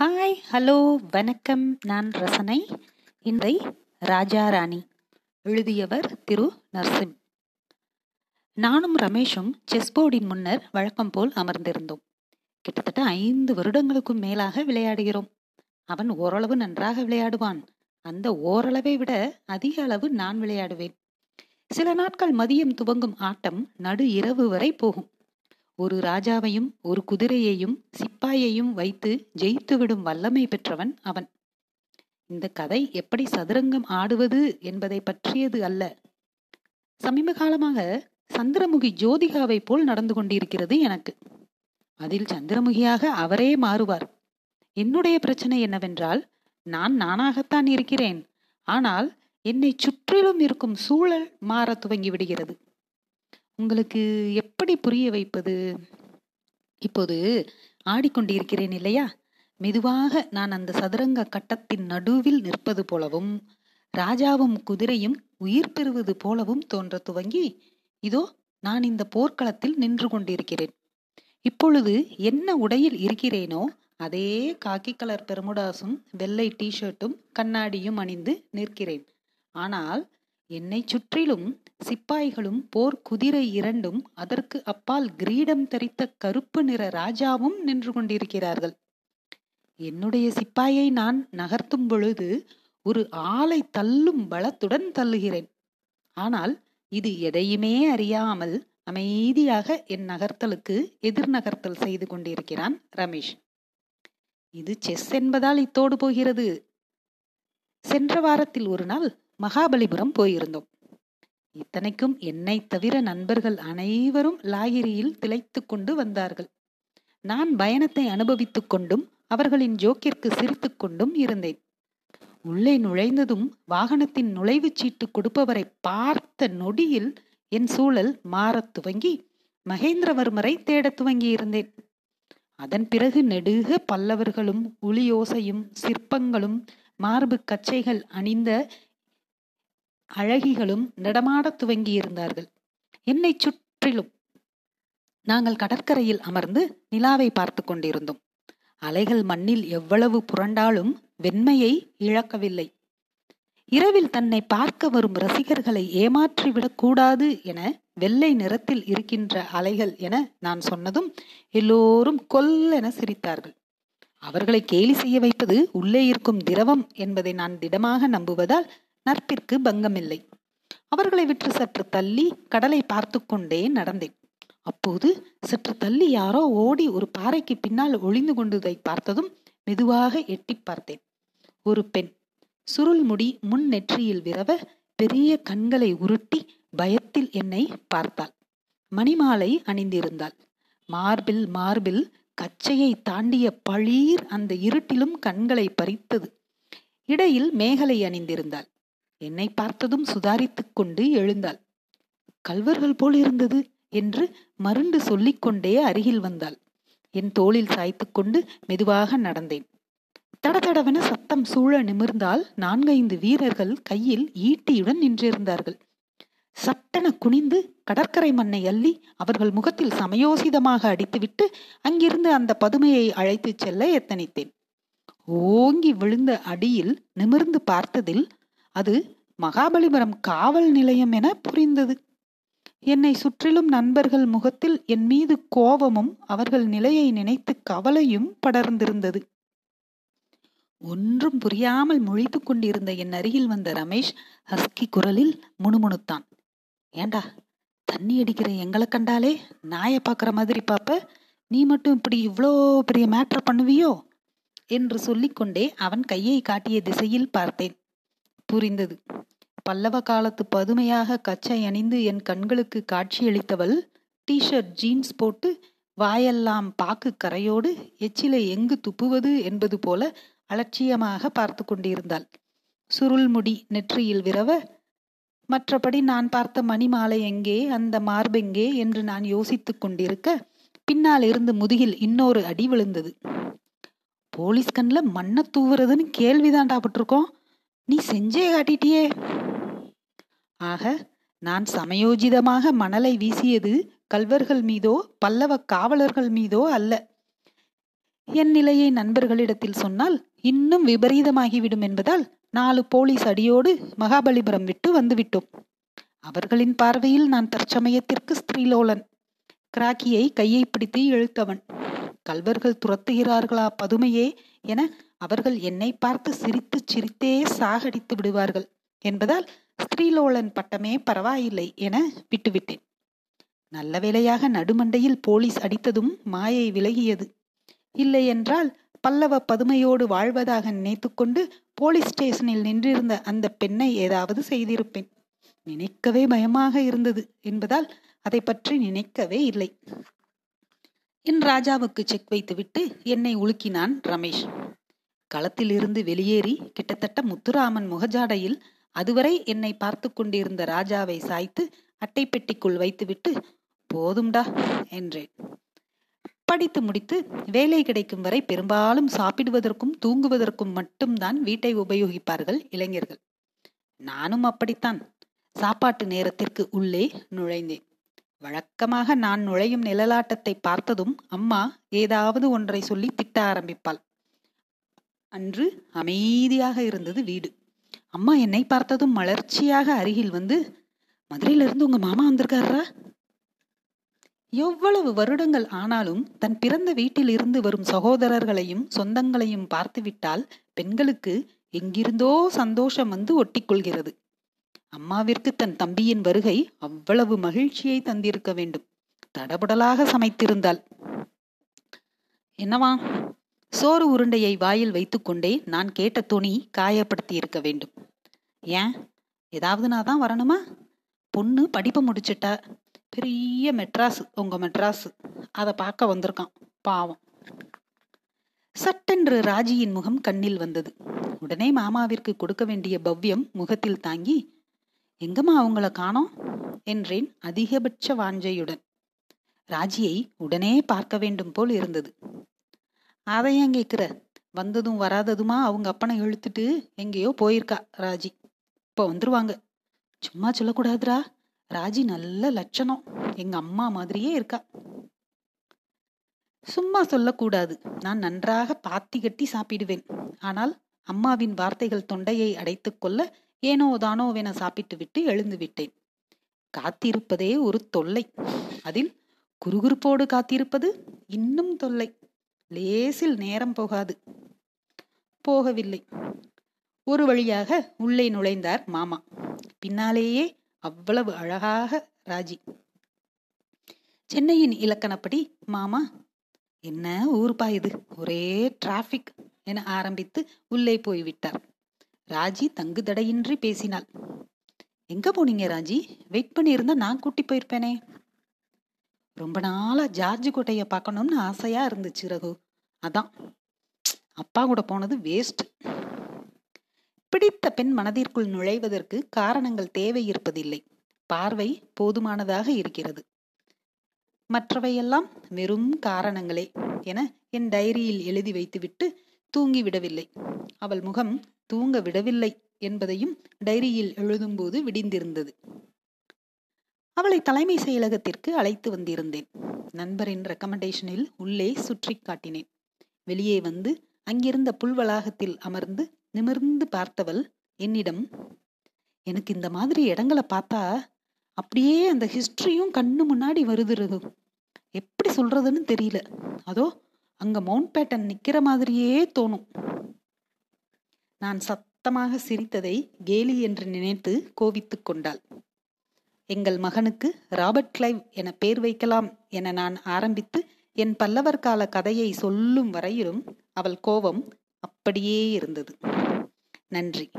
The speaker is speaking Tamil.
ஹாய் ஹலோ வணக்கம். நான் ரசனை. இன்றை ராஜாராணி. எழுதியவர் திரு நர்சிம். நானும் ரமேஷும் செஸ் போர்டின் முன்னர் வழக்கம் போல் அமர்ந்திருந்தோம். கிட்டத்தட்ட ஐந்து வருடங்களுக்கும் மேலாக விளையாடுகிறோம். அவன் ஓரளவு நன்றாக விளையாடுவான். அந்த ஓரளவை விட அதிக அளவு நான் விளையாடுவேன். சில நாட்கள் மதியம் துவங்கும் ஆட்டம் நடு இரவு வரை போகும். ஒரு ராஜாவையும் ஒரு குதிரையையும் சிப்பாயையும் வைத்து ஜெயித்துவிடும் வல்லமை பெற்றவன் அவன். இந்த கதை எப்படி சதுரங்கம் ஆடுவது என்பதை பற்றியது அல்ல. சமீப காலமாக சந்திரமுகி ஜோதிகாவை போல் நடந்து கொண்டிருக்கிறது எனக்கு. அதில் சந்திரமுகியாக அவரே மாறுவார். என்னுடைய பிரச்சனை என்னவென்றால் நான் நானாகத்தான் இருக்கிறேன். ஆனால் என்னை சுற்றிலும் இருக்கும் சூழல் மாற துவங்கி விடுகிறது. உங்களுக்கு எப்படி புரிய வைப்பது? இப்போது ஆடிக்கொண்டிருக்கிறேன் இல்லையா? மெதுவாக நான் அந்த சதுரங்க கட்டத்தின் நடுவில் நிற்பது போலவும் ராஜாவும் குதிரையும் உயிர் பெறுவது போலவும் தோன்ற துவங்கி இதோ நான் இந்த போர்க்களத்தில் நின்று கொண்டிருக்கிறேன். இப்பொழுது என்ன உடையில் இருக்கிறேனோ அதே காக்கி கலர் பெருமுடாசும் வெள்ளை டிஷர்ட்டும் கண்ணாடியும் அணிந்து நிற்கிறேன். ஆனால் என்னை சுற்றிலும் சிப்பாய்களும் போர் குதிரை இரண்டும் அதற்கு அப்பால் கிரீடம் தரித்த கருப்பு நிற ராஜாவும் நின்று கொண்டிருக்கிறார்கள். என்னுடைய சிப்பாயை நான் நகர்த்தும் பொழுது ஒரு ஆளை தள்ளும் பலத்துடன் தள்ளுகிறேன். ஆனால் இது எதையுமே அறியாமல் அமைதியாக என் நகர்த்தலுக்கு எதிர் நகர்த்தல் செய்து கொண்டிருக்கிறான் ரமேஷ். இது செஸ் என்பதால் இத்தோடு போகிறது. சென்ற வாரத்தில் ஒரு நாள் மகாபலிபுரம் போயிருந்தோம். இத்தனைக்கும் என்னை தவிர நண்பர்கள் அனைவரும் லாகிரியில் திளைத்து கொண்டு வந்தார்கள். நான் பயணத்தை அனுபவித்துக் கொண்டும் அவர்களின் ஜோக்கிற்கு சிரித்து கொண்டும் இருந்தேன். உள்ளே நுழைந்ததும் வாகனத்தின் நுழைவுச் சீட்டு கொடுப்பவரை பார்த்த நொடியில் என் சூழல் மாறத் துவங்கி மகேந்திரவர்மரை தேடத் துவங்கி இருந்தேன் அதன் பிறகு நெடுக பல்லவர்களும் உளியோசையும் சிற்பங்களும் மார்பு கச்சைகள் அணிந்த அழகிகளும் நடமாடத் துவங்கியிருந்தார்கள். என்னை சுற்றிலும் நாங்கள் கடற்கரையில் அமர்ந்து நிலாவை பார்த்து கொண்டிருந்தோம். அலைகள் மண்ணில் எவ்வளவு புரண்டாலும் வெண்மையை இழக்கவில்லை. இரவில் தன்னை பார்க்க வரும் ரசிகர்களை ஏமாற்றிவிடக் கூடாது என வெள்ளை நிறத்தில் இருக்கின்ற அலைகள் என நான் சொன்னதும் எல்லோரும் கொல்லென சிரித்தார்கள். அவர்களை கேலி செய்ய வைப்பது உள்ளே இருக்கும் திரவம் என்பதை நான் திடமாக நம்புவதால் நட்பிற்கு பங்கமில்லை. அவர்களை விற்று சற்று தள்ளி கடலை பார்த்து கொண்டே நடந்தேன். அப்போது சற்று தள்ளி யாரோ ஓடி ஒரு பாறைக்கு பின்னால் ஒளிந்து கொண்டதை பார்த்ததும் மெதுவாக எட்டி பார்த்தேன். ஒரு பெண். சுருள் முடி முன் நெற்றியில் விரவ பெரிய கண்களை உருட்டி பயத்தில் என்னை பார்த்தாள். மணிமாலை அணிந்திருந்தாள். மார்பில் மார்பில் கச்சையை தாண்டிய பளீர் அந்த இருட்டிலும் கண்களை பறித்தது. இடையில் மேகலை அணிந்திருந்தாள். என்னை பார்த்ததும் சுதாரித்துக் கொண்டு எழுந்தாள். கல்வர்கள் போல் இருந்தது என்று மருண்டு சொல்லிக்கொண்டே அருகில் வந்தாள். என் தோளில் சாய்த்து கொண்டு மெதுவாக நடந்தேன். தடதடவென சத்தம் சூழ நிமிர்ந்தால் நான்கைந்து வீரர்கள் கையில் ஈட்டியுடன் நின்றிருந்தார்கள். சட்டென குனிந்து கடற்கரை மண்ணை அள்ளி அவர்கள் முகத்தில் சமயோசிதமாக அடித்துவிட்டு அங்கிருந்து அந்த பதுமையை அழைத்துச் செல்ல எத்தனித்தேன். ஓங்கி விழுந்த அடியில் நிமிர்ந்து பார்த்ததில் அது மகாபலிபுரம் காவல் நிலையம் என புரிந்தது. என்னை சுற்றிலும் நண்பர்கள் முகத்தில் என் மீது கோபமும் அவர்கள் நிலையை நினைத்து கவலையும் படர்ந்திருந்தது. ஒன்றும் புரியாமல் முழித்து கொண்டிருந்த என் அருகில் வந்த ரமேஷ் ஹஸ்கி குரலில் முணுமுணுத்தான். ஏண்டா தண்ணி அடிக்கிற எங்களை கண்டாலே நாயை பார்க்குற மாதிரி பாப்ப? நீ மட்டும் இப்படி இவ்வளோ பெரிய மேட்ரு பண்ணுவியோ? என்று சொல்லிக்கொண்டே அவன் கையை காட்டிய திசையில் பார்த்தேன். புரிந்தது. பல்லவ காலத்து பதுமையாக கச்சை அணிந்து என் கண்களுக்கு காட்சியளித்தவள் டிஷர்ட் ஜீன்ஸ் போட்டு வாயெல்லாம் பாக்கு கரையோடு எச்சிலை எங்கு துப்புவது என்பது போல அலட்சியமாக பார்த்து கொண்டிருந்தாள். சுருள் முடி நெற்றியில் விரவ மற்றபடி நான் பார்த்த மணிமாலை எங்கே அந்த மார்பெங்கே என்று நான் யோசித்துக் கொண்டிருக்க பின்னால் இருந்து முதுகில் இன்னொரு அடி விழுந்தது. போலீஸ் கண்ணில் மண்ணை தூவுறதுன்னு கேள்விதான்டா பட்டிருக்கோம். நீ செஞ்சே காட்டிட்டியே. ஆக நான் சமயோஜிதமாக மணலை வீசியது கல்வர்கள் மீதோ பல்லவ காவலர்கள் மீதோ அல்ல. என் நிலையை நண்பர்களிடத்தில் சொன்னால் இன்னும் விபரீதமாகிவிடும் என்பதால் நாலு போலீஸ் அடியோடு மகாபலிபுரம் விட்டு வந்துவிட்டோம். அவர்களின் பார்வையில் நான் தற்சமயத்திற்கு ஸ்திரீலோலன். கிராக்கியை கையை பிடித்து இழுத்தவன். கல்வர்கள் துரத்துகிறார்களா பதுமையே என அவர்கள் என்னை பார்த்து சிரித்து சிரித்தே சாகடித்து விடுவார்கள் என்பதால் ஸ்திரீலோலன் பட்டமே பரவாயில்லை என விட்டுவிட்டேன். நல்ல வேளையாக நடுமண்டையில் போலீஸ் அடித்ததும் மாயை விலகியது. இல்லை என்றால் பல்லவ பதுமையோடு வாழ்வதாக நினைத்துக்கொண்டு போலீஸ் ஸ்டேஷனில் நின்றிருந்த அந்த பெண்ணை ஏதாவது செய்திருப்பேன். நினைக்கவே பயமாக இருந்தது என்பதால் அதை பற்றி நினைக்கவே இல்லை. என் ராஜாவுக்கு செக் வைத்துவிட்டு என்னை உலுக்கினான் ரமேஷ். களத்திலிருந்து வெளியேறி கிட்டத்தட்ட முத்துராமன் முகஜாடையில் அதுவரை என்னை பார்த்து கொண்டிருந்த ராஜாவை சாய்த்து அட்டை பெட்டிக்குள் வைத்துவிட்டு போதும்டா என்றேன். படித்து முடித்து வேலை கிடைக்கும் வரை பெரும்பாலும் சாப்பிடுவதற்கும் தூங்குவதற்கும் மட்டும்தான் வீட்டை உபயோகிப்பார்கள் இளைஞர்கள். நானும் அப்படித்தான். சாப்பாட்டு நேரத்திற்கு உள்ளே நுழைந்தேன். வழக்கமாக நான் நுழையும் நிழலாட்டத்தை பார்த்ததும் அம்மா ஏதாவது ஒன்றை சொல்லி திட்ட ஆரம்பிப்பாள். அன்று அமைதியாக இருந்தது வீடு. அம்மா என்னை பார்த்ததும் மலர்ச்சியாக அருகில் வந்து மதுரையிலிருந்து உங்க மாமா வந்திருக்காரா எவ்வளவு வருடங்கள் ஆனாலும் தன் பிறந்த வீட்டில் இருந்து வரும் சகோதரர்களையும் சொந்தங்களையும் பார்த்துவிட்டால் பெண்களுக்கு எங்கிருந்தோ சந்தோஷம் வந்து ஒட்டிக்கொள்கிறது. அம்மாவிற்கு தன் தம்பியின் வருகை அவ்வளவு மகிழ்ச்சியை தந்திருக்க வேண்டும். தடபுடலாக சமைத்திருந்தாள். என்னவா சோறு உருண்டையை வாயில் வைத்துக்கொண்டே நான் கேட்ட துணி காயப்படுத்தி இருக்க வேண்டும். ஏன்? ஏதாவது நான் தான் வரணுமா? பொண்ணு படிப்பை முடிச்சிட்டா. பெரிய மெட்ராஸ் உங்க மெட்ராஸ். அதை பார்க்க வந்திருக்கான். பாவம். சட்டென்று ராஜியின் முகம் கண்ணில் வந்தது. உடனே மாமாவிற்கு கொடுக்க வேண்டிய பவ்யம் முகத்தில் தாங்கி எங்கம்மா அவங்கள காணோம்? என்றேன் அதிகபட்ச வாஞ்சையுடன். ராஜியை உடனே பார்க்க வேண்டும் போல் இருந்தது. அதை ஏன் கேட்குற வந்ததும் வராததுமா? அவங்க அப்பனை இழுத்துட்டு எங்கேயோ போயிருக்கா ராஜி. இப்போ வந்துருவாங்க. சும்மா சொல்லக்கூடாதுரா ராஜி நல்ல லட்சணம். எங்க அம்மா மாதிரியே இருக்கா. சும்மா சொல்லக்கூடாது. நான் நன்றாக பாத்தி கட்டி சாப்பிடுவேன். ஆனால் அம்மாவின் வார்த்தைகள் தொண்டையை அடைத்துக்கொள்ள ஏனோ தானோவென சாப்பிட்டு விட்டு எழுந்து விட்டேன். காத்திருப்பதே ஒரு தொல்லை. அதில் குறுகுறுப்போடு காத்திருப்பது இன்னும் தொல்லை. லேசில் நேரம் போகாது. போகவில்லை. ஒரு வழியாக உள்ளே நுழைந்தார் மாமா. பின்னாலேயே அவ்வளவு அழகாக ராஜி. சென்னையின் இலக்கணப்படி மாமா என்ன ஊர்பா இது? ஒரே டிராபிக் என ஆரம்பித்து உள்ளே போய்விட்டார். ராஜி தங்கு தடையின்றி பேசினாள். எங்க போனீங்க ராஜி? வெயிட் பண்ணியிருந்தா நான் கூட்டி போயிருப்பேனே. ரொம்ப நாளா ஜார்ஜ் கோட்டையை பார்க்கணும்னு ஆசையா இருந்துச்சு ரகு. அதான். அப்பா கூட போனது வேஸ்ட் பிடித்த பெண் மனதிற்குள் நுழைவதற்கு காரணங்கள் தேவை இருப்பதில்லை. பார்வை போதுமானதாக இருக்கிறது. மற்றவையெல்லாம் வெறும் காரணங்களே என என் டைரியில் எழுதி வைத்துவிட்டு தூங்கிவிடவில்லை அவள் முகம் தூங்க விடவில்லை என்பதையும் டைரியில் எழுதும்போது விடிந்திருந்தது. அவளை தலைமை செயலகத்திற்கு அழைத்து வந்திருந்தேன். நண்பரின் ரெக்கமெண்டேஷனில் உள்ளே சுற்றி காட்டினேன். வெளியே வந்து அங்கிருந்த புல்வளாகத்தில் அமர்ந்து நிமிர்ந்து பார்த்தவள் என்னிடம் எனக்கு இந்த மாதிரி இடங்களை பார்த்தா அப்படியே அந்த ஹிஸ்டரியும் கண்ணு முன்னாடி வருது எப்படி சொல்றதுன்னு தெரியல. அதோ அங்க மவுண்ட் பேட்டன் நிக்கிற மாதிரியே தோணும். நான் சத்தமாக சிரித்ததை கேலி என்று நினைத்து கோவித்துக் கொண்டாள். எங்கள் மகனுக்கு ராபர்ட் கிளைவ் என பேர் வைக்கலாம் என நான் ஆரம்பித்து என் பல்லவர் கால கதையை சொல்லும் வரையிலும் அவள் கோபம் அப்படியே இருந்தது. நன்றி.